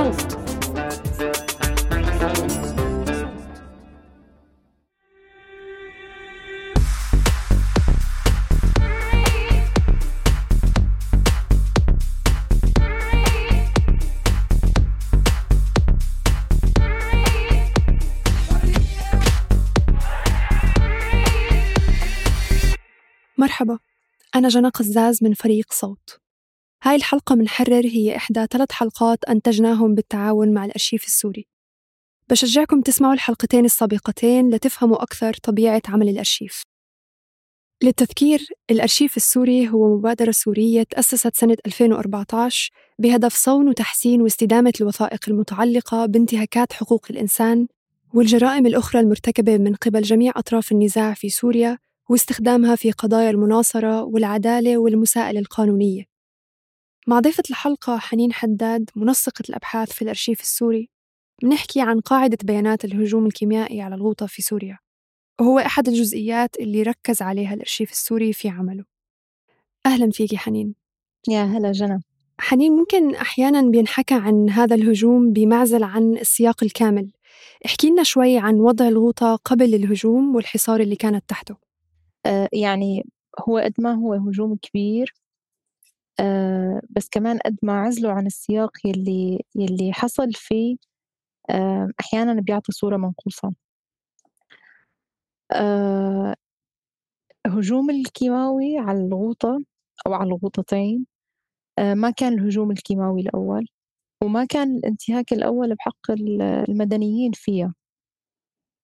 صوت مرحبا. أنا جنى قزاز من فريق صوت. هاي الحلقة من حرر هي إحدى ثلاث حلقات أنتجناهم بالتعاون مع الأرشيف السوري. بشجعكم تسمعوا الحلقتين السابقتين لتفهموا أكثر طبيعة عمل الأرشيف. للتذكير الأرشيف السوري هو مبادرة سورية تأسست سنة 2014 بهدف صون وتحسين واستدامة الوثائق المتعلقة بانتهاكات حقوق الإنسان والجرائم الأخرى المرتكبة من قبل جميع أطراف النزاع في سوريا واستخدامها في قضايا المناصرة والعدالة والمساءلة القانونية. مع ضيفة الحلقة حنين حداد منسقة الأبحاث في الأرشيف السوري بنحكي عن قاعدة بيانات الهجوم الكيميائي على الغوطة في سوريا. وهو أحد الجزئيات اللي ركز عليها الأرشيف السوري في عمله. أهلا فيكي حنين. يا هلا جنى. حنين ممكن أحيانا بينحكى عن هذا الهجوم بمعزل عن السياق الكامل. احكي لنا شوي عن وضع الغوطة قبل الهجوم والحصار اللي كانت تحته. آه يعني هو قد ما هو هجوم كبير بس كمان قد ما عزله عن السياق يلي يلي حصل فيه آه أحيانا بيعطي صورة منقوصة. آه هجوم الكيماوي على الغوطة أو على الغوطتين آه ما كان الهجوم الكيماوي الأول وما كان الانتهاك الأول بحق المدنيين فيها.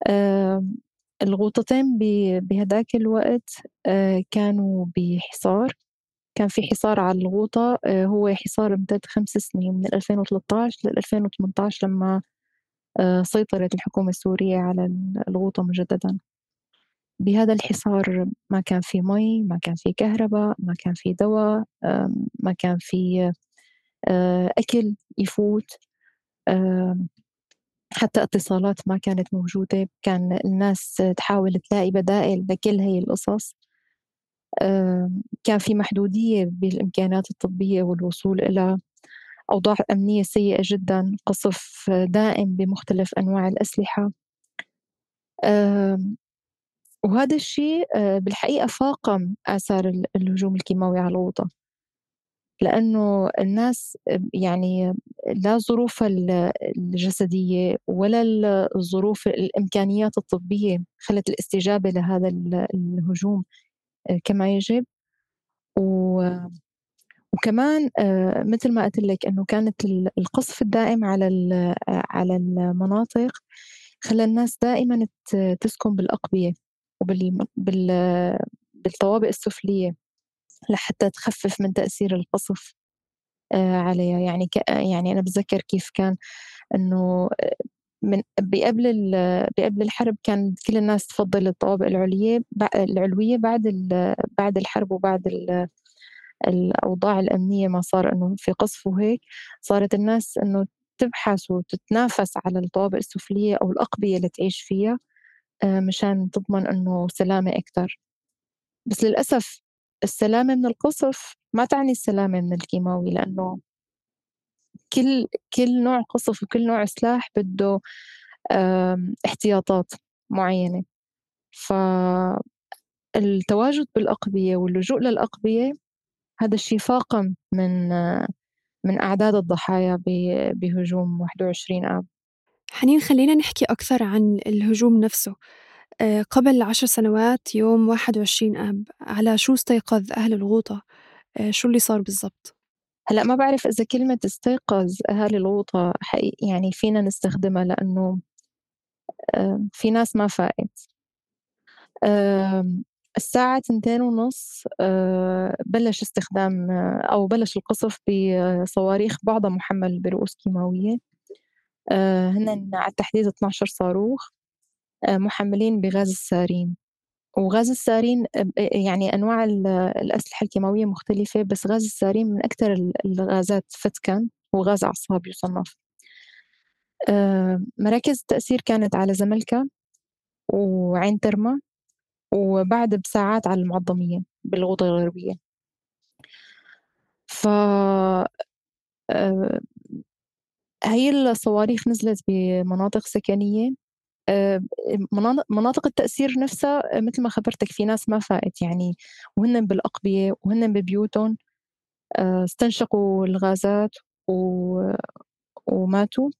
آه الغوطتين بهداك الوقت آه كانوا بحصار. كان في حصار على الغوطة آه هو حصار امتد خمس سنين من 2013 ل 2018 لما آه سيطرت الحكومة السورية على الغوطة مجددا. بهذا الحصار ما كان في مي ما كان في كهرباء ما كان في دواء ما كان في أكل يفوت حتى اتصالات ما كانت موجودة. كان الناس تحاول تلاقي بدائل لكل هي القصص. كان في محدودية بالإمكانيات الطبية والوصول إلى أوضاع أمنية سيئة جدا قصف دائم بمختلف أنواع الأسلحة. وهذا الشيء بالحقيقة فاقم آثار الهجوم الكيماوي على الغوطة لأنه الناس يعني لا ظروف الجسدية ولا الظروف الإمكانيات الطبية خلت الاستجابة لهذا الهجوم. كما يجب. و وكمان مثل ما قلت لك إنه كانت القصف الدائم على على المناطق خلى الناس دائما تسكن بالأقبية وبال بالطوابق السفلية لحتى تخفف من تأثير القصف عليها. يعني يعني أنا بتذكر كيف كان إنه من بقبل بقبل الحرب كان كل الناس تفضل الطوابق العليا العلوية بعد بعد الحرب وبعد الأوضاع الأمنية ما صار إنه في قصف وهيك صارت الناس إنه تبحث وتتنافس على الطوابق السفلية أو الأقبية اللي تعيش فيها مشان تضمن إنه سلامة أكثر بس للأسف السلامة من القصف ما تعني السلامة من الكيماوي لأنه كل كل نوع قصف وكل نوع سلاح بده احتياطات معينة. ف التواجد بالأقبية واللجوء للأقبية هذا الشيء فاقم من من أعداد الضحايا بهجوم 21 آب. حنين خلينا نحكي أكثر عن الهجوم نفسه. آه، قبل عشر سنوات يوم 21 آب على شو استيقظ أهل الغوطة؟ آه، شو اللي صار بالضبط؟ هلأ ما بعرف إذا كلمة استيقظ أهالي الغوطة حقيقي يعني فينا نستخدمها لأنه في ناس ما فاقت الساعة تنتين ونص آه، بلش استخدام أو بلش القصف بصواريخ بعضها محمل برؤوس كيماوية. هن على التحديد 12 صاروخ محملين بغاز السارين. وغاز السارين يعني أنواع الأسلحة الكيماوية مختلفة بس غاز السارين من أكثر الغازات فتكا وغاز أعصاب يصنف. مراكز التأثير كانت على زملكة وعين ترمى وبعد بساعات على المعظمية بالغوطة الغربية. ف هي الصواريخ نزلت بمناطق سكنية مناطق التأثير نفسها آه، مثل ما خبرتك في ناس ما فاقت يعني وهن بالأقبية وهن ببيوتهم آه، استنشقوا الغازات وماتوا.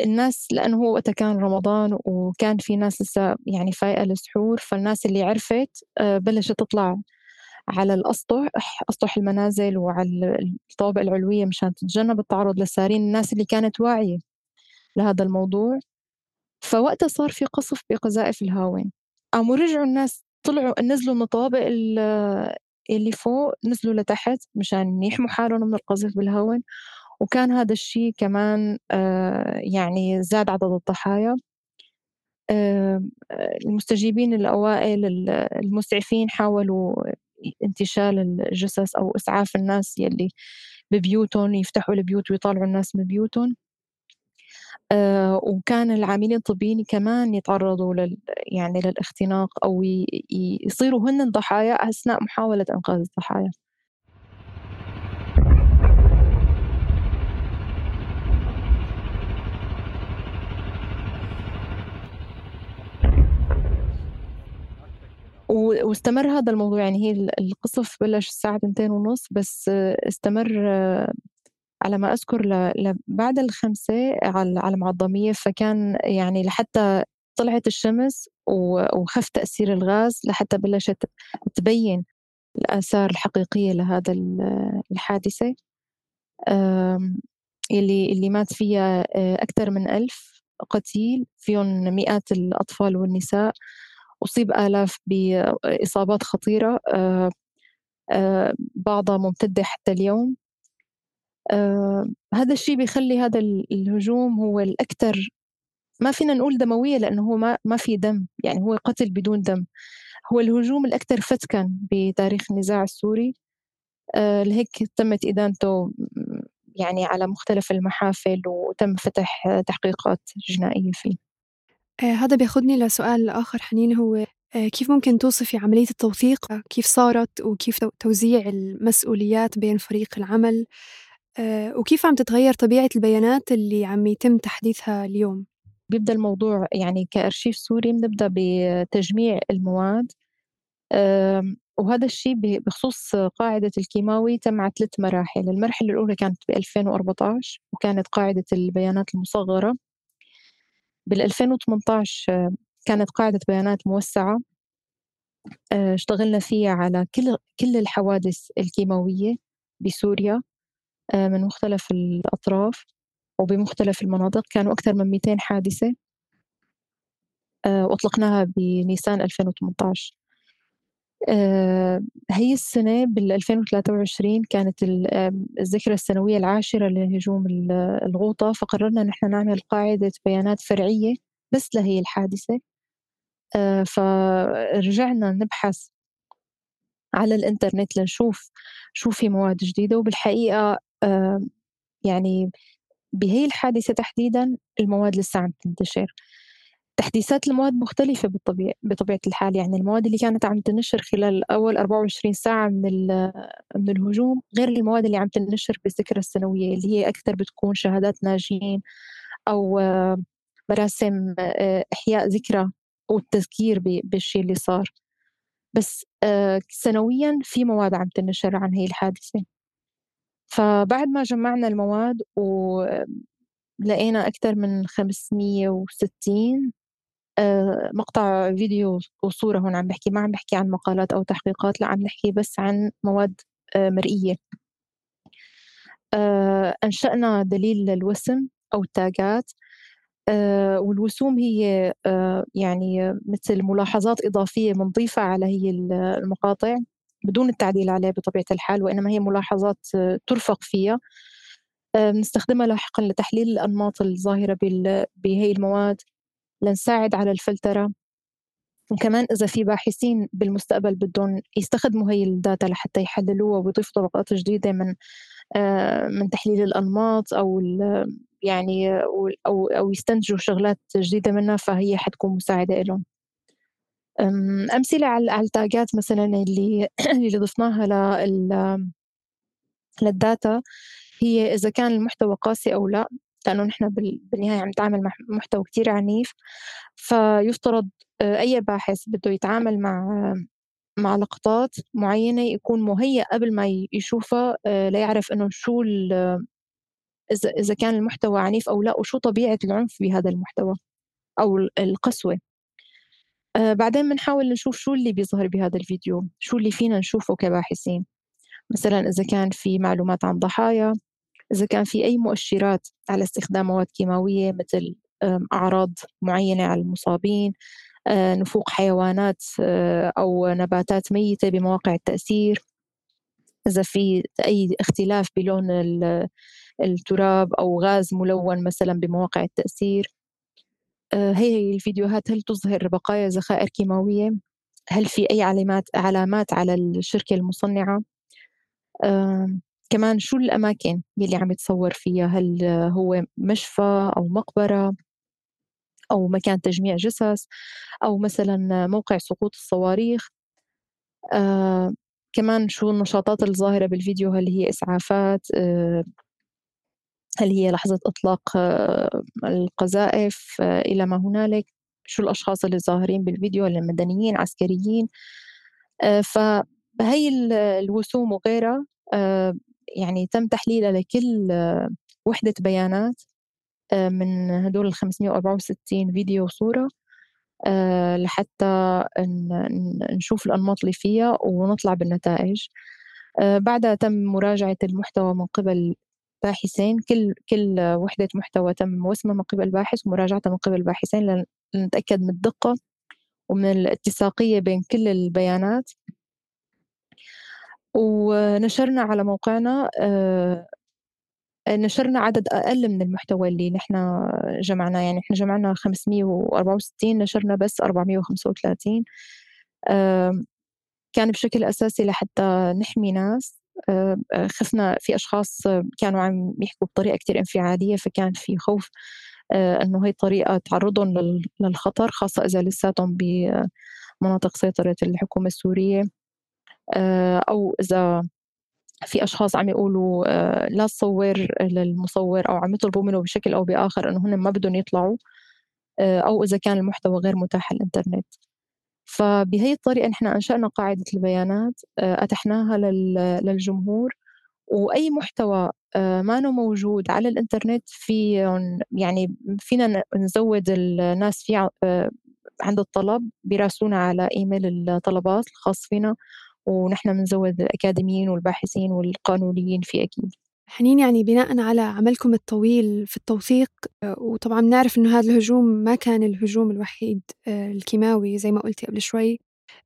الناس لأنه هو وقتها كان رمضان وكان في ناس لسه يعني فايقة للسحور فالناس اللي عرفت بلشت تطلع على الأسطح أسطح المنازل وعلى الطوابق العلوية مشان تتجنب التعرض للسارين الناس اللي كانت واعية لهذا الموضوع. فوقتها صار في قصف بقذائف الهاون قاموا رجعوا الناس طلعوا نزلوا من الطوابق اللي فوق نزلوا لتحت مشان يحموا حالهم من القذف بالهاون وكان هذا الشيء كمان آه، يعني زاد عدد الضحايا. آه، المستجيبين الأوائل المسعفين حاولوا انتشال الجثث أو إسعاف الناس يلي ببيوتهم يفتحوا البيوت ويطالعوا الناس من بيوتهم. وكان العاملين الطبيين كمان يتعرضوا لل يعني للاختناق أو يصيروا هن ضحايا أثناء محاولة إنقاذ الضحايا. واستمر هذا الموضوع يعني هي القصف بلش الساعة 2 ونص بس استمر على ما أذكر بعد الخمسة على معظمية فكان يعني لحتى طلعت الشمس وخف تأثير الغاز لحتى بلشت تبين الآثار الحقيقية لهذا الحادثة. اللي اللي مات فيها أكثر من ألف قتيل فيهم مئات الأطفال والنساء. أصيب آلاف بإصابات خطيرة. بعضها ممتدة حتى اليوم. آه هذا الشيء بيخلي هذا الهجوم هو الأكثر ما فينا نقول دموية لأنه هو ما, ما في دم يعني هو قتل بدون دم. هو الهجوم الأكثر فتكا بتاريخ النزاع السوري. آه لهيك تمت إدانته يعني على مختلف المحافل وتم فتح تحقيقات جنائية فيه. آه هذا بياخدني لسؤال آخر حنين هو آه كيف ممكن توصفي عملية التوثيق؟ كيف صارت؟ وكيف توزيع المسؤوليات بين فريق العمل؟ وكيف عم تتغير طبيعة البيانات اللي عم يتم تحديثها اليوم؟ بيبدأ الموضوع يعني كأرشيف سوري بنبدأ بتجميع المواد. وهذا الشيء بخصوص قاعدة الكيماوي تم على ثلاث مراحل. المرحلة الأولى كانت ب 2014 وكانت قاعدة البيانات المصغرة. بال 2018 كانت قاعدة بيانات موسعة. آه، اشتغلنا فيها على كل كل الحوادث الكيماوية بسوريا. آه، من مختلف الأطراف وبمختلف المناطق. كانوا أكثر من 200 حادثة آه، وأطلقناها بنيسان 2018 آه، هي السنة بال 2023 كانت الذكرى السنوية العاشرة لهجوم الغوطة فقررنا نحن نعمل قاعدة بيانات فرعية بس لهي الحادثة. فرجعنا نبحث على الإنترنت لنشوف شو في مواد جديدة وبالحقيقة يعني بهي الحادثة تحديدا المواد لسه عم تنتشر. تحديثات المواد مختلفة بالطبيعة بطبيعة الحال. يعني المواد اللي كانت عم تنشر خلال أول 24 ساعة من من الهجوم غير المواد اللي عم تنشر بالذكرى السنوية اللي هي أكثر بتكون شهادات ناجين أو مراسم إحياء ذكرى والتذكير بالشيء اللي صار. بس آه، سنويا في مواد عم تنشر عن هي الحادثة. فبعد ما جمعنا المواد ولقينا أكثر من 560 آه، مقطع فيديو وصورة هون عم بحكي ما عم بحكي عن مقالات أو تحقيقات لا عم نحكي بس عن مواد آه، مرئية. أنشأنا دليل للوسم أو التاجات آه، والوسوم هي آه، يعني مثل ملاحظات إضافية بنضيفها على هي المقاطع. بدون التعديل عليه بطبيعة الحال وإنما هي ملاحظات آه، ترفق فيها. بنستخدمها لاحقا لتحليل الأنماط الظاهرة بهي المواد لنساعد على الفلترة. وكمان إذا في باحثين بالمستقبل بدهم يستخدموا هي الداتا لحتى يحللوها ويضيفوا طبقات جديدة من من تحليل الأنماط أو يعني أو أو يستنتجوا شغلات جديدة منها فهي حتكون مساعدة لهم أمثلة على التاجات مثلا اللي اللي ضفناها لل للداتا. هي إذا كان المحتوى قاسي أو لا لأنه نحن بالنهاية عم نتعامل مع محتوى كتير عنيف. فيفترض آه، أي باحث بده يتعامل مع مع لقطات معينة يكون مهيأ قبل ما يشوفها آه، ليعرف إنه شو إذا إذا كان المحتوى عنيف أو لا وشو طبيعة العنف بهذا المحتوى أو القسوة. بعدين بنحاول نشوف شو اللي بيظهر بهذا الفيديو شو اللي فينا نشوفه كباحثين. مثلا إذا كان في معلومات عن ضحايا إذا كان في أي مؤشرات على استخدام مواد كيماوية مثل أعراض معينة على المصابين آه، نفوق حيوانات آه، أو نباتات ميتة بمواقع التأثير. إذا في أي اختلاف بلون التراب أو غاز ملون مثلا بمواقع التأثير. آه، هي الفيديوهات هل تظهر بقايا ذخائر كيماوية؟ هل في أي علامات علامات على الشركة المصنعة؟ كمان شو الأماكن يلي عم يتصور فيها؟ هل هو مشفى أو مقبرة أو مكان تجميع جثث أو مثلا موقع سقوط الصواريخ؟ آه كمان شو النشاطات الظاهرة بالفيديو؟ هل هي إسعافات؟ آه هل هي لحظة إطلاق آه القذائف آه إلى ما هنالك؟ شو الأشخاص اللي ظاهرين بالفيديو؟ هل مدنيين عسكريين؟ آه فهي الوسوم وغيرها يعني تم تحليلها لكل وحدة بيانات من هدول ال 564 فيديو وصورة لحتى نشوف الأنماط اللي فيها ونطلع بالنتائج. بعدها تم مراجعة المحتوى من قبل باحثين كل كل وحدة محتوى تم وسمها من قبل باحث ومراجعتها من قبل باحثين لنتأكد من الدقة ومن الاتساقية بين كل البيانات. ونشرنا على موقعنا آه، نشرنا عدد أقل من المحتوى اللي نحن جمعناه يعني إحنا جمعنا 564 نشرنا بس 435 كان بشكل أساسي لحتى نحمي ناس. خفنا في أشخاص كانوا عم يحكوا بطريقة كتير انفعالية فكان في خوف آه، أنه هي طريقة تعرضهم للخطر خاصة إذا لساتهم بمناطق سيطرة الحكومة السورية. آه، أو إذا في أشخاص عم يقولوا آه، لا تصور للمصور أو عم يطلبوا منه بشكل أو بآخر إنه هن ما بدهم يطلعوا آه، أو إذا كان المحتوى غير متاح على الإنترنت. فبهي الطريقة نحن أنشأنا قاعدة البيانات أتحناها للجمهور وأي محتوى ما موجود على الإنترنت في يعني فينا نزود الناس فيه عند الطلب بيراسلونا على إيميل الطلبات الخاص فينا ونحن بنزود الأكاديميين والباحثين والقانونيين فيه أكيد. حنين يعني بناء على عملكم الطويل في التوثيق آه، وطبعا نعرف إنه هذا الهجوم ما كان الهجوم الوحيد آه، الكيماوي زي ما قلتي قبل شوي.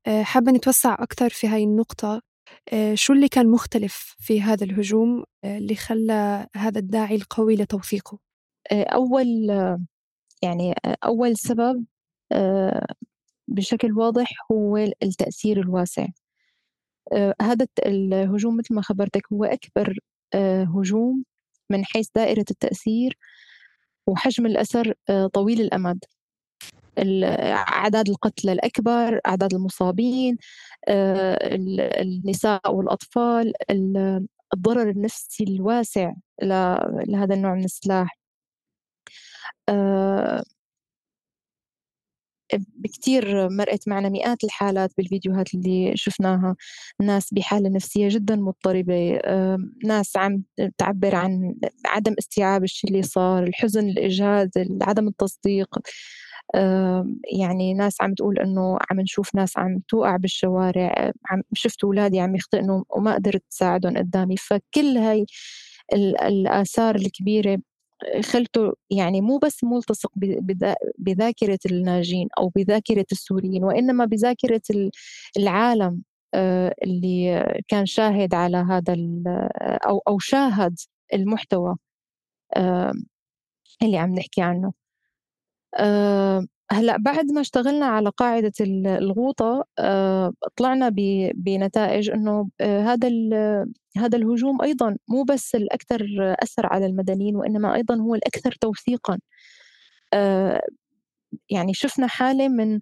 آه، حابة نتوسع أكثر في هاي النقطة. شو اللي كان مختلف في هذا الهجوم اللي خلى هذا الداعي القوي لتوثيقه؟ أول يعني أول سبب بشكل واضح هو التأثير الواسع. هذا الهجوم مثل ما خبرتك هو أكبر هجوم من حيث دائرة التأثير وحجم الأثر آه، طويل الأمد. أعداد القتلى الأكبر أعداد المصابين النساء والأطفال الضرر النفسي الواسع لهذا النوع من السلاح. بكتير مرقت معنا مئات الحالات بالفيديوهات اللي شفناها. ناس بحالة نفسية جدا مضطربة ناس عم تعبر عن عدم استيعاب الشيء اللي صار الحزن الإجهاد عدم التصديق. يعني ناس عم تقول إنه عم نشوف ناس عم توقع بالشوارع عم شفت أولادي عم يخطئنوا وما قدرت تساعدهم قدامي. فكل هاي الآثار الكبيرة خلته يعني مو بس ملتصق بذاكرة الناجين أو بذاكرة السوريين وإنما بذاكرة العالم آه، اللي كان شاهد على هذا أو أو شاهد المحتوى اللي عم نحكي عنه. آه، هلأ بعد ما اشتغلنا على قاعدة الغوطة آه، طلعنا بنتائج إنه آه، هذا هذا الهجوم أيضا مو بس الأكثر أثر على المدنيين وإنما أيضا هو الأكثر توثيقا. يعني شفنا حالة من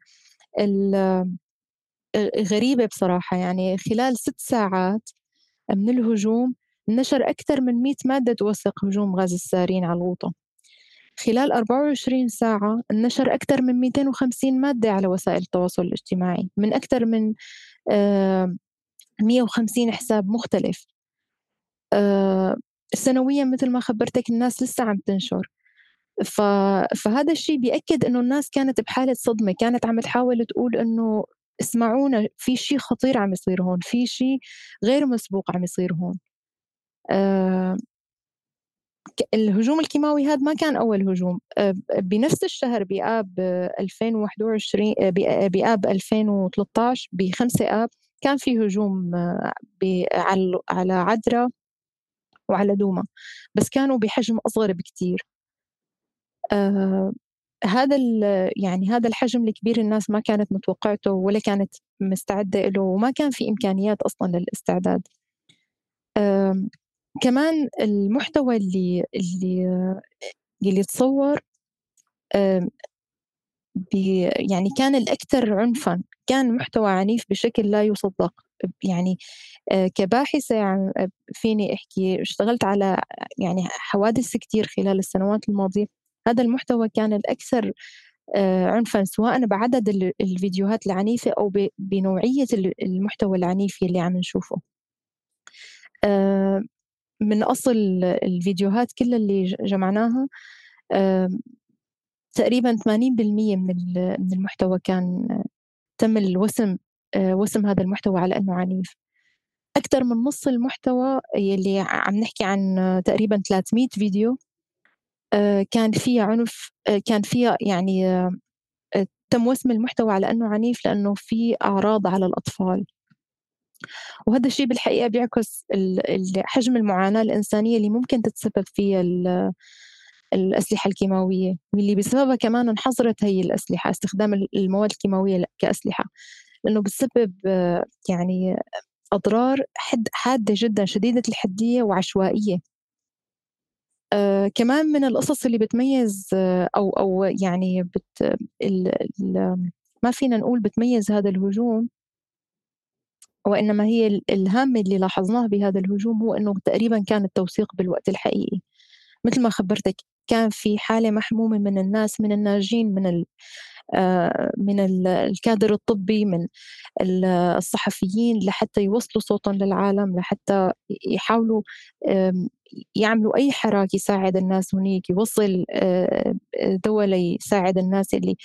غريبة بصراحة يعني خلال ست ساعات من الهجوم نشر أكثر من 100 مادة توثق هجوم غاز السارين على الغوطة. خلال 24 ساعة نشر أكثر من 250 مادة على وسائل التواصل الاجتماعي من أكثر من 150 حساب مختلف. سنويا مثل ما خبرتك الناس لسه عم تنشر. ف... فهذا الشيء بيأكد إنه الناس كانت بحالة صدمة كانت عم تحاول تقول إنه اسمعونا في شيء خطير عم يصير هون في شيء غير مسبوق عم يصير هون. أه الهجوم الكيماوي هذا ما كان أول هجوم. آه، بنفس الشهر بآب 2021 آه، بآب 2013 بخمسة آب كان في هجوم آه، على عدرا وعلى دوما. بس كانوا بحجم أصغر بكتير. هذا يعني هذا الحجم الكبير الناس ما كانت متوقعته ولا كانت مستعدة له وما كان في إمكانيات أصلا للاستعداد. كمان المحتوى اللي اللي اللي تصور يعني كان الأكثر عنفا كان محتوى عنيف بشكل لا يصدق. يعني كباحثة عن فيني أحكي اشتغلت على يعني حوادث كتير خلال السنوات الماضية. هذا المحتوى كان الأكثر عنفا سواء بعدد الفيديوهات العنيفة أو بنوعية المحتوى العنيف اللي عم نشوفه. من أصل الفيديوهات كلها اللي جمعناها تقريبا 80% من من المحتوى كان تم الوسم آه، وسم هذا المحتوى على أنه عنيف. أكثر من نص المحتوى يلي عم نحكي عن تقريبا 300 فيديو آه، كان فيها عنف آه، كان فيها يعني تم وسم المحتوى على أنه عنيف لأنه في أعراض على الأطفال. وهذا الشيء بالحقيقة بيعكس حجم المعاناة الإنسانية اللي ممكن تتسبب فيها الأسلحة الكيماوية واللي بسببها كمان انحظرت هي الأسلحة استخدام المواد الكيماوية كأسلحة لأنه بتسبب يعني أضرار حد حادة جدا شديدة الحدية وعشوائية. آه كمان من القصص اللي بتميز أو أو يعني بت ال ما فينا نقول بتميز هذا الهجوم وإنما هي الهامة اللي لاحظناه بهذا الهجوم هو أنه تقريبا كان التوثيق بالوقت الحقيقي. مثل ما خبرتك كان في حالة محمومة من الناس من الناجين من آه، من الكادر الطبي من الصحفيين لحتى يوصلوا صوتهم للعالم لحتى يحاولوا يعملوا أي حراك يساعد الناس هنيك يوصل آه، دواء ليساعد الناس اللي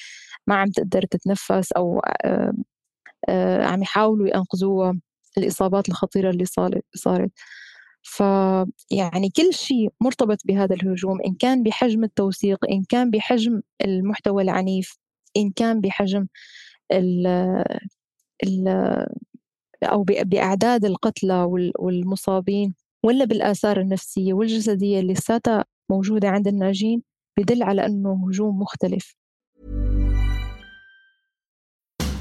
ما عم تقدر تتنفس أو آه، عم يحاولوا ينقذوا الإصابات الخطيرة اللي صارت. فيعني كل شيء مرتبط بهذا الهجوم إن كان بحجم التوثيق إن كان بحجم المحتوى العنيف إن كان بحجم ال ال أو بأعداد القتلى والمصابين ولا بالآثار النفسية والجسدية اللي لساتها موجودة عند الناجين بدل على أنه هجوم مختلف.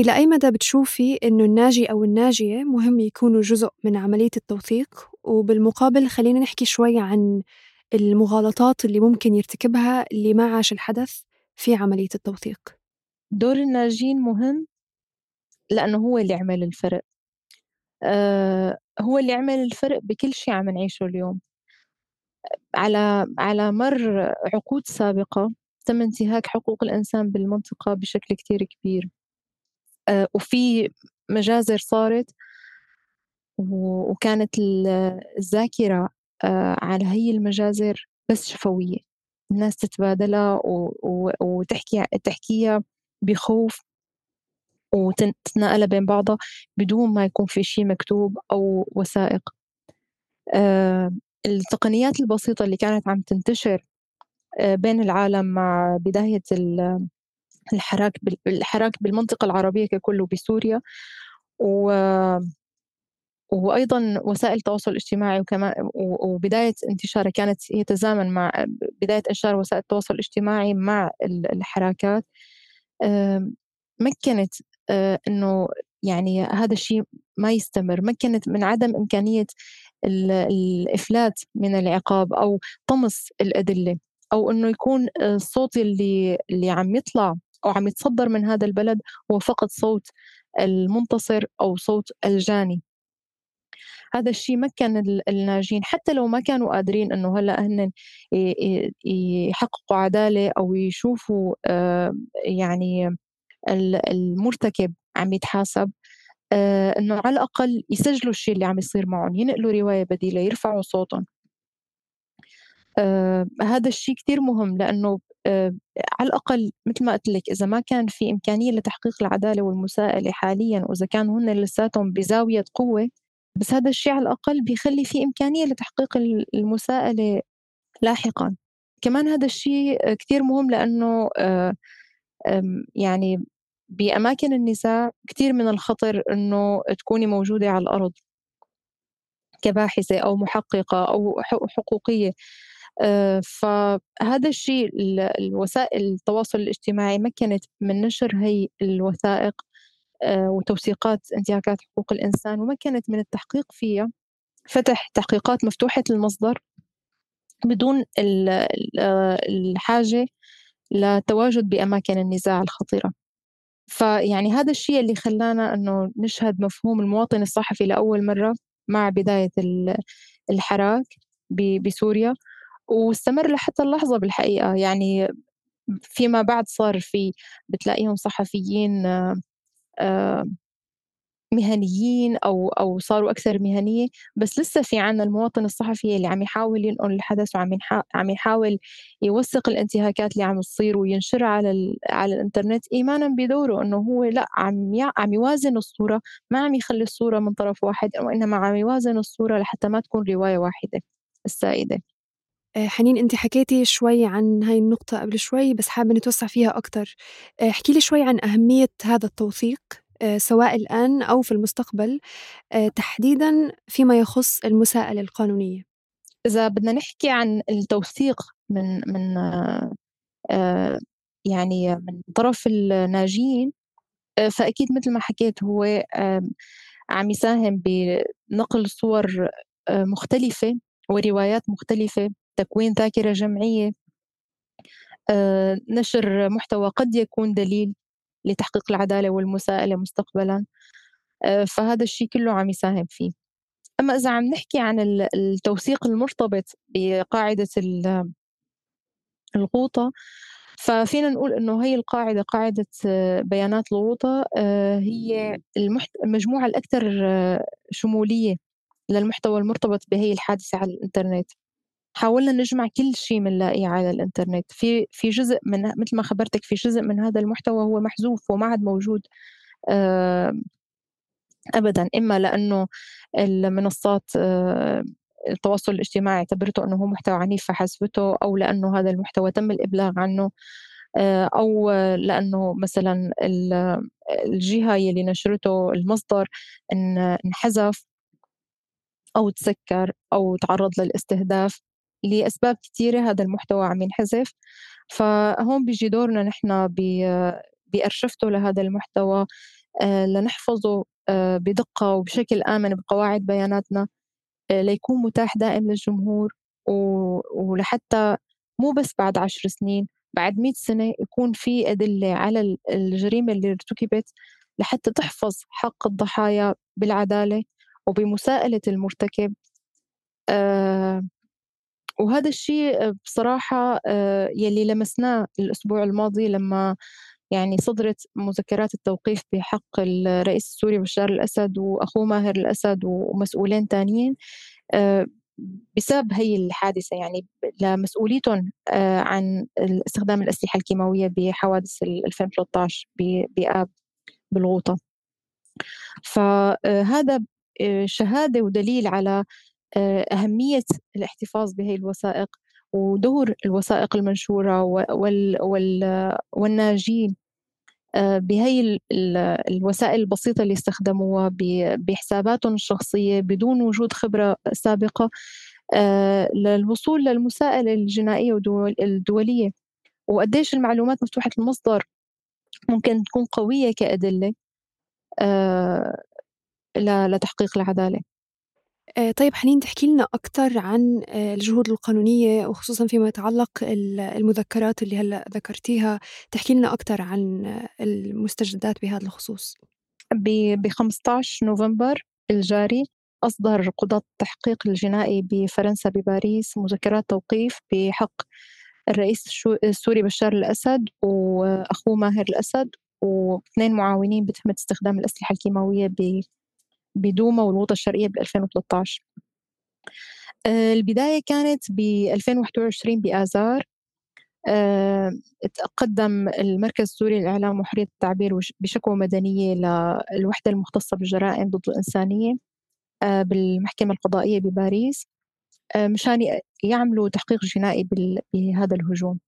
إلى أي مدى بتشوفي إنه الناجي أو الناجية مهم يكونوا جزء من عملية التوثيق؟ وبالمقابل خلينا نحكي شوي عن المغالطات اللي ممكن يرتكبها اللي ما عاش الحدث في عملية التوثيق. دور الناجين مهم لأنه هو اللي عمل الفرق. آه هو اللي عمل الفرق بكل شيء عم نعيشه اليوم. على على مر عقود سابقة تم انتهاك حقوق الإنسان بالمنطقة بشكل كتير كبير. وفي مجازر صارت وكانت ال- الذاكرة آه على هي المجازر بس شفوية. الناس تتبادلها وتحكي تحكيها بخوف وتتناقلها بين بعضها بدون ما يكون في شيء مكتوب أو وثائق. آه، التقنيات البسيطة اللي كانت عم تنتشر آه، بين العالم مع بداية الحراك الحراك بالمنطقة العربية ككل وبسوريا و وأيضا وسائل التواصل الاجتماعي وكمان وبداية انتشارها كانت يتزامن مع بداية انتشار وسائل التواصل الاجتماعي مع ال- الحراكات. مكنت آه، إنه يعني هذا الشيء ما يستمر. مكنت من عدم إمكانية ال- الإفلات من العقاب أو طمس الأدلة أو إنه يكون الصوت اللي اللي عم يطلع أو عم يتصدر من هذا البلد هو فقط صوت المنتصر أو صوت الجاني. هذا الشيء مكن ال- الناجين حتى لو ما كانوا قادرين إنه هلأ هن يحققوا عدالة أو يشوفوا يعني ال- المرتكب عم يتحاسب آه، إنه على الأقل يسجلوا الشيء اللي عم يصير معهم ينقلوا رواية بديلة يرفعوا صوتهم. آه، هذا الشيء كتير مهم لأنه على الأقل مثل ما قلت لك إذا ما كان في إمكانية لتحقيق العدالة والمساءلة حاليا وإذا كانوا هن لساتهم بزاوية قوة بس هذا الشيء على الأقل بيخلي في إمكانية لتحقيق ال- المساءلة لاحقا. كمان هذا الشيء كتير مهم لأنه آه، يعني بأماكن النزاع كتير من الخطر إنه تكوني موجودة على الأرض كباحثة أو محققة أو حق- حقوقية. آه، فهذا الشيء ال- الوسائل التواصل الاجتماعي مكنت من نشر هي الوثائق آه، وتوثيقات انتهاكات حقوق الإنسان ومكنت من التحقيق فيها. فتح تحقيقات مفتوحة المصدر بدون ال- الحاجة لتواجد بأماكن النزاع الخطيرة. فيعني هذا الشيء اللي خلانا أنه نشهد مفهوم المواطن الصحفي لأول مرة مع بداية ال- الحراك بسوريا. واستمر لحتى اللحظة بالحقيقة يعني فيما بعد صار في بتلاقيهم صحفيين آه، مهنيين أو أو صاروا أكثر مهنية بس لسه في عنا المواطن الصحفي اللي عم يحاول ينقل الحدث وعم عم يحاول يوثق الانتهاكات اللي عم تصير وينشرها على. على الإنترنت إيمانا بدوره إنه هو لأ عم. عم يوازن الصورة ما عم يخلي الصورة من طرف واحد وإنما عم يوازن الصورة لحتى ما تكون رواية واحدة السائدة آه، حنين انت حكيتي شوي عن هاي النقطة قبل شوي بس حابة نتوسع فيها أكتر. آه، احكي لي شوي عن أهمية هذا التوثيق آه، سواء الآن أو في المستقبل آه، تحديدا فيما يخص المساءلة القانونية. إذا بدنا نحكي عن التوثيق من من آه، آه، يعني من طرف الناجين آه، فأكيد مثل ما حكيت هو عم يساهم بنقل صور آه، مختلفة وروايات مختلفة. تكوين ذاكرة جمعية آه، نشر محتوى قد يكون دليل لتحقيق العدالة والمساءلة مستقبلا آه، فهذا الشيء كله عم يساهم فيه. أما إذا عم نحكي عن ال- التوثيق المرتبط بقاعدة ال- الغوطة ففينا نقول إنه هي القاعدة قاعدة آه، بيانات الغوطة آه، هي الأكثر آه، شمولية للمحتوى المرتبط بهي الحادثة على الإنترنت. حاولنا نجمع كل شيء بنلاقيه على الإنترنت. في في جزء من مثل ما خبرتك في جزء من هذا المحتوى هو محذوف وما عاد موجود آه، ابدا. إما لأنه المنصات آه، التواصل الاجتماعي اعتبرته أنه هو محتوى عنيف فحذفته أو لأنه هذا المحتوى تم الإبلاغ عنه آه، أو لأنه مثلا الجهة اللي نشرته المصدر انحذف أو تسكر أو تعرض للاستهداف. لأسباب كثيرة هذا المحتوى عم ينحذف. فهون بيجي دورنا نحن بأرشفته لهذا المحتوى آه، لنحفظه آه، بدقة وبشكل آمن بقواعد بياناتنا آه، ليكون متاح دائم للجمهور ولحتى مو بس بعد عشر سنين بعد مئة سنة يكون في أدلة على الجريمة اللي ارتكبت لحتى تحفظ حق الضحايا بالعدالة وبمساءلة المرتكب. وهذا الشيء بصراحة آه، يلي لمسناه الأسبوع الماضي لما يعني صدرت مذكرات التوقيف بحق الرئيس السوري بشار الأسد وأخوه ماهر الأسد ومسؤولين تانيين آه، بسبب هي الحادثة يعني لمسؤوليتهم آه، عن استخدام الأسلحة الكيماوية بحوادث 2013 بآب بالغوطة. فهذا شهادة ودليل على أهمية الاحتفاظ بهي الوثائق ودور الوثائق المنشورة وال وال والناجين آه، بهي الوسائل البسيطة اللي استخدموها بحساباتهم الشخصية بدون وجود خبرة سابقة آه، للوصول للمساءلة الجنائية والدولية وقديش المعلومات مفتوحة المصدر ممكن تكون قوية كأدلة لتحقيق العدالة آه، طيب حنين تحكي لنا أكثر عن آه، الجهود القانونية وخصوصا فيما يتعلق المذكرات اللي هلأ ذكرتيها. تحكي لنا أكثر عن المستجدات بهذا الخصوص. ب 15 نوفمبر الجاري أصدر قضاة التحقيق الجنائي بفرنسا بباريس مذكرات توقيف بحق الرئيس السوري بشار الأسد وأخوه ماهر الأسد واثنين معاونين بتهمة استخدام الأسلحة الكيماوية بدوما والغوطة الشرقية ب 2013 آه، البداية كانت ب 2021 بآذار. آه، تقدم المركز السوري للإعلام وحرية التعبير بشكوى مدنية للوحدة المختصة بالجرائم ضد الإنسانية آه، بالمحكمة القضائية بباريس مشان يعملوا تحقيق جنائي بهذا الهجوم.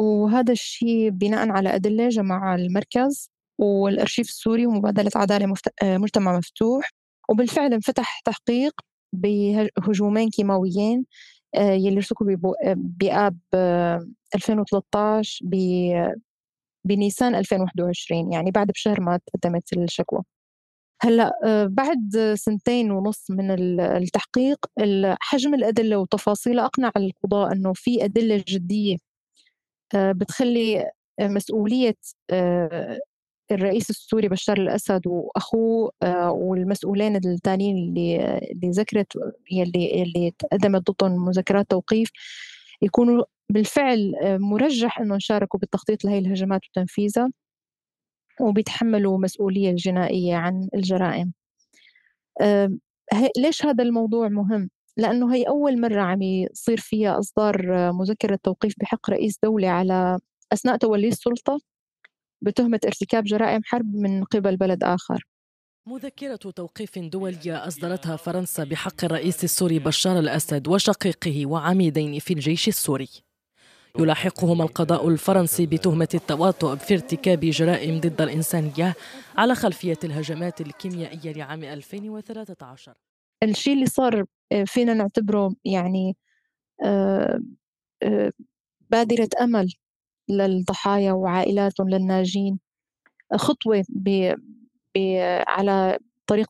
وهذا الشيء بناء على أدلة جمع المركز. والأرشيف السوري ومبادلة عدالة. آه، مجتمع مفتوح وبالفعل انفتح تحقيق بهجومين كيماويين آه، يلي ارتكبوا آه، بآب 2013 ب بنيسان 2021 يعني بعد بشهر ما تقدمت الشكوى هلأ بعد سنتين ونص من التحقيق حجم الأدلة وتفاصيلها أقنع القضاء أنه في أدلة جدية بتخلي مسؤولية الرئيس السوري بشار الأسد وأخوه آه، والمسؤولين الثانيين اللي اللي ذكرت يلي اللي تقدمت ضدهم مذكرات توقيف يكونوا بالفعل آه، مرجح انهم شاركوا بالتخطيط لهي الهجمات وتنفيذها وبيتحملوا مسؤولية الجنائية عن الجرائم آه، ليش هذا الموضوع مهم؟ لأنه هي أول مرة عم يصير فيها إصدار مذكرة توقيف بحق رئيس دولة على أثناء توليه السلطة بتهمة ارتكاب جرائم حرب من قبل بلد آخر. مذكرة توقيف دولية أصدرتها فرنسا بحق الرئيس السوري بشار الأسد وشقيقه وعميدين في الجيش السوري. يلاحقهما القضاء الفرنسي بتهمة التواطؤ في ارتكاب جرائم ضد الإنسانية على خلفية الهجمات الكيميائية لعام 2013 الشيء اللي صار آه، فينا نعتبره يعني آه، آه، بادرة أمل للضحايا وعائلاتهم للناجين. خطوة ب... ب... على طريق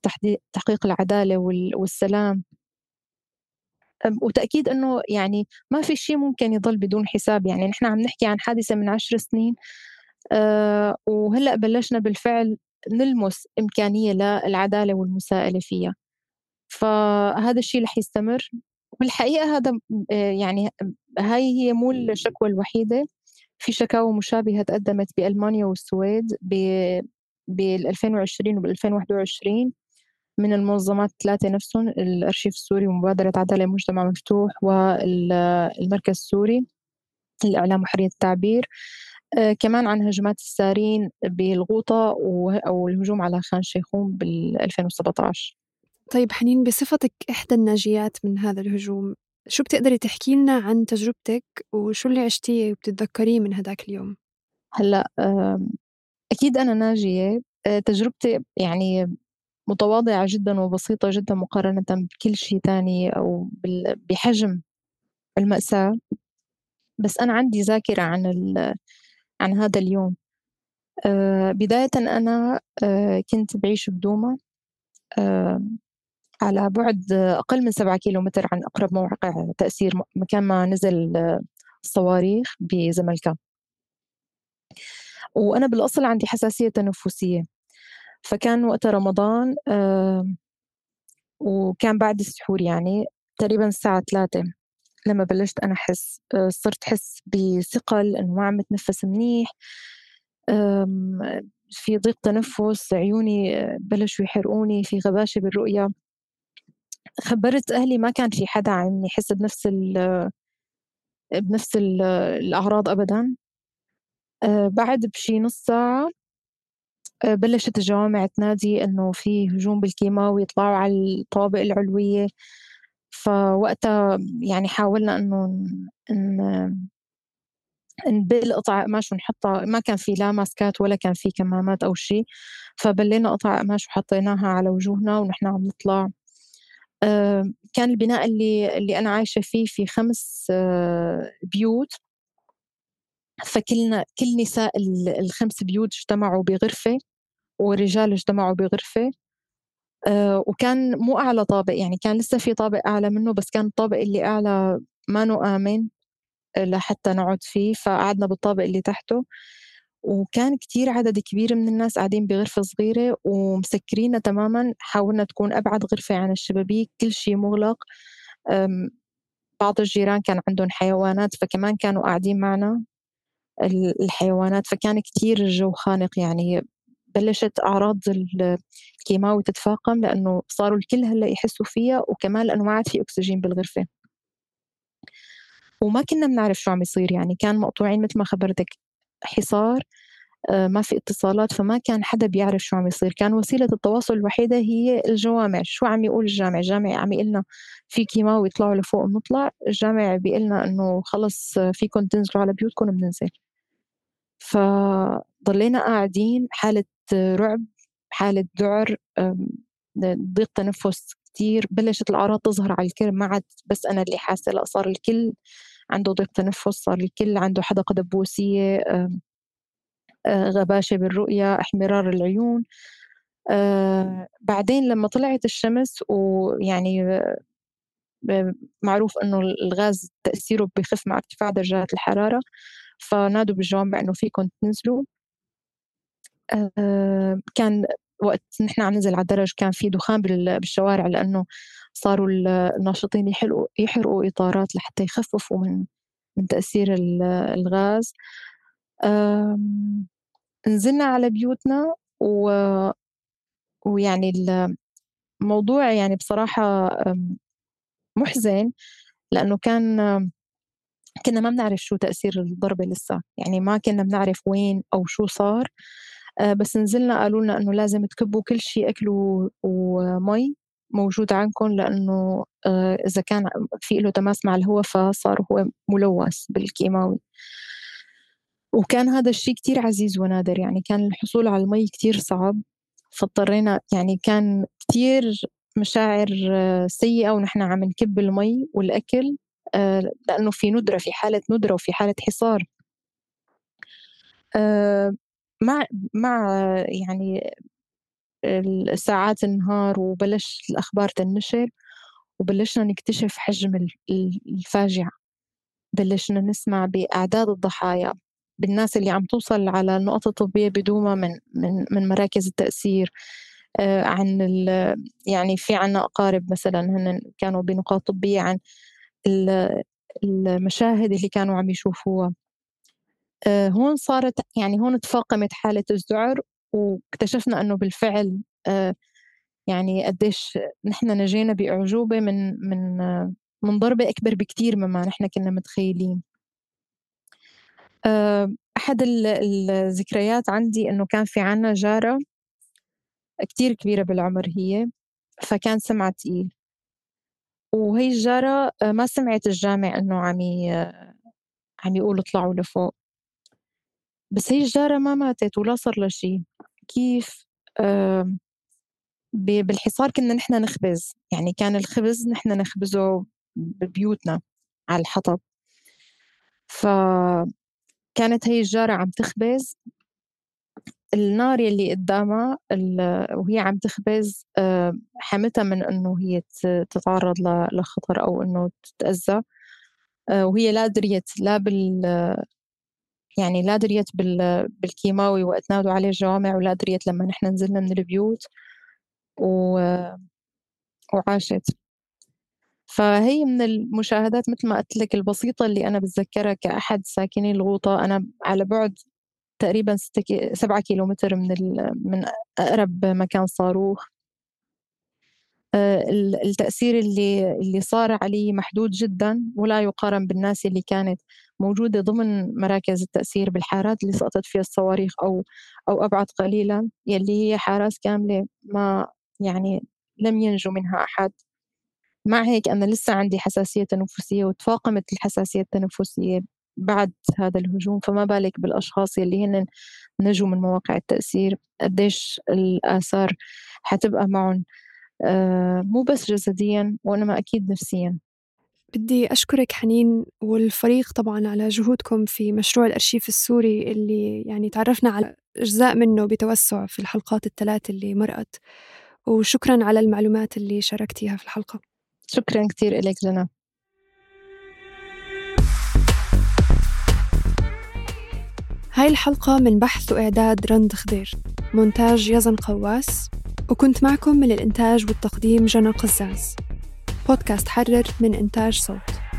تحقيق العدالة والسلام. وتأكيد أنه يعني ما في شيء ممكن يضل بدون حساب. يعني نحن عم نحكي عن حادثة من عشر سنين أه وهلأ بلشنا بالفعل نلمس إمكانية للعدالة والمساءلة فيها. فهذا الشيء رح يستمر. بالحقيقة هذا آه، يعني هاي هي مو الشكوى الوحيدة. في شكاوى مشابهة تقدمت بألمانيا والسويد ب 2020 وب 2021 من المنظمات الثلاثة نفسهم الأرشيف السوري ومبادرة عدالة مجتمع مفتوح والمركز السوري للإعلام وحرية التعبير. آه، كمان عن هجمات السارين بالغوطة أو الهجوم على خان شيخون بال 2017 طيب حنين بصفتك إحدى الناجيات من هذا الهجوم شو بتقدري تحكي لنا عن تجربتك وشو اللي عشتيه وبتتذكريه من هداك اليوم؟ هلأ أكيد أنا ناجية. آه، تجربتي يعني متواضعة جدا وبسيطة جدا مقارنة بكل شيء تاني أو بحجم المأساة. بس أنا عندي ذاكرة عن عن هذا اليوم. آه، بداية أنا آه، كنت بعيش بدوما على بعد أقل من سبعة كيلو متر عن أقرب موقع تأثير مكان ما نزل الصواريخ بزملكا وأنا بالأصل عندي حساسية تنفسية. فكان وقت رمضان وكان بعد السحور يعني تقريبا الساعة ثلاثة لما بلشت أنا أحس آه، صرت أحس بثقل إنه ما عم بتنفس منيح في ضيق تنفس عيوني آه، بلشوا يحرقوني في غباشة بالرؤية. خبرت أهلي ما كان في حدا عم يحس بنفس ال بنفس ال الأعراض أبدا. آه، بعد بشي نص ساعة آه، بلشت الجوامع تنادي إنه في هجوم بالكيماوي يطلعوا على الطوابق العلوية. فوقتها يعني حاولنا إنه إن نبل قطع قماش ونحطها. ما كان في لا ماسكات ولا كان في كمامات أو شيء فبلينا قطع قماش وحطيناها على وجوهنا ونحن عم نطلع. كان البناء اللي اللي أنا عايشة فيه في خمس آه، بيوت. فكلنا كل نساء الخمس بيوت اجتمعوا بغرفة ورجال اجتمعوا بغرفة. آه، وكان مو أعلى طابق يعني كان لسه في طابق أعلى منه بس كان الطابق اللي أعلى ما آمن لحتى نقعد فيه. فقعدنا بالطابق اللي تحته. وكان كتير عدد كبير من الناس قاعدين بغرفة صغيرة ومسكرينها تماما حاولنا تكون أبعد غرفة عن الشبابيك كل شيء مغلق. بعض الجيران كان عندهم حيوانات فكمان كانوا قاعدين معنا. الحيوانات فكان كتير الجو خانق يعني. بلشت أعراض الكيماوي تتفاقم لأنه صاروا الكل هلأ يحسوا فيها وكمان لأنه ما عاد في أكسجين بالغرفة. وما كنا بنعرف شو عم يصير يعني كان مقطوعين مثل ما خبرتك. حصار آه، ما في اتصالات فما كان حدا بيعرف شو عم يصير. كان وسيلة التواصل الوحيدة هي الجوامع. شو عم يقول الجامع؟ الجامع عم يقلنا في كيماوي يطلعوا لفوق ونطلع. الجامع بيقلنا إنه خلص فيكم تنزلوا على بيوتكم بننزل فضلينا قاعدين حالة رعب حالة ذعر ضيق تنفس كتير. بلشت الأعراض تظهر على الكل. ما عاد بس أنا اللي حاسة لا صار الكل عنده ضيق تنفس صار الكل عنده حدقة دبوسية آه، غباشة بالرؤية احمرار العيون. آه، بعدين لما طلعت الشمس ويعني معروف إنه الغاز تأثيره بخف مع ارتفاع درجات الحرارة فنادوا بالجوامع انه فيكم تنزلوا. آه، كان وقت نحن عم ننزل على الدرج كان في دخان بالشوارع لأنه صاروا الناشطين يحرقوا يحرقوا إطارات لحتى يخففوا من من تأثير الغاز. نزلنا على بيوتنا و ويعني الموضوع يعني بصراحة محزن لأنه كان كنا ما بنعرف شو تأثير الضربة لسه. يعني ما كنا بنعرف وين أو شو صار. بس نزلنا قالوا لنا إنه لازم تكبوا كل شيء أكل ومي موجود عندكم لأنه آه، إذا كان في له تماس مع الهواء فصار هو ملوث بالكيماوي. وكان هذا الشيء كتير عزيز ونادر يعني كان الحصول على المي كتير صعب. فاضطرينا يعني كان كتير مشاعر آه، سيئة ونحن عم نكب المي والأكل آه، لأنه في ندرة في حالة ندرة وفي حالة حصار. آه، مع مع يعني ساعات النهار وبلش الأخبار تنشر وبلشنا نكتشف حجم الفاجعة. بلشنا نسمع بأعداد الضحايا بالناس اللي عم توصل على النقط الطبية بدوما من من من مراكز التأثير. آه، عن يعني في عنا أقارب مثلا هن كانوا بنقاط طبية عن المشاهد اللي كانوا عم يشوفوها. هون صارت يعني هون تفاقمت حالة الذعر واكتشفنا أنه بالفعل آه، يعني قديش نحن نجينا بأعجوبة من من من ضربة أكبر بكتير مما نحن كنا متخيلين. آه، أحد الذكريات عندي إنه كان في عنا جارة كتير كبيرة بالعمر هي فكان سمعها تقيل. وهي الجارة آه، ما سمعت الجامع إنه عم عم يقول اطلعوا لفوق. بس هي الجارة ما ماتت ولا صار لها شيء كيف؟ آه بالحصار كنا نحن نخبز. يعني كان الخبز نحن نخبزه ببيوتنا على الحطب. فكانت هي الجارة عم تخبز. النار يلي قدامها وهي عم تخبز آه، حمتها من إنه هي تتعرض لخطر أو إنه تتأذى. آه، وهي لا دريت لا بال يعني لا دريت بالكيماوي وقت نادوا عليه الجوامع ولا دريت لما نحن نزلنا من البيوت و... وعاشت. فهي من المشاهدات مثل ما قلت لك البسيطة اللي أنا بتذكرها كأحد ساكني الغوطة. أنا على بعد تقريبا ستة كي... سبعة كيلومتر من ال... من أقرب مكان صاروخ. التأثير اللي اللي صار علي محدود جدا ولا يقارن بالناس اللي كانت موجودة ضمن مراكز التأثير بالحارات اللي سقطت فيها الصواريخ أو أو أبعد قليلا يلي هي حارات كاملة ما يعني لم ينجو منها أحد. مع هيك أنا لسه عندي حساسية تنفسية وتفاقمت الحساسية التنفسية بعد هذا الهجوم فما بالك بالأشخاص يلي هن نجوا من مواقع التأثير قديش الآثار حتبقى معهم. آه، مو بس جسديا وإنما أكيد نفسيا. بدي أشكرك حنين والفريق طبعا على جهودكم في مشروع الأرشيف السوري اللي يعني تعرفنا على أجزاء منه بتوسع في الحلقات الثلاث اللي مرقت. وشكرا على المعلومات اللي شاركتيها في الحلقة. شكرا كثير لك جنى هاي الحلقة من بحث وإعداد رند خضير. مونتاج يزن قواس. وكنت معكم من الإنتاج والتقديم جنى قزاز. بودكاست حرر من إنتاج صوت.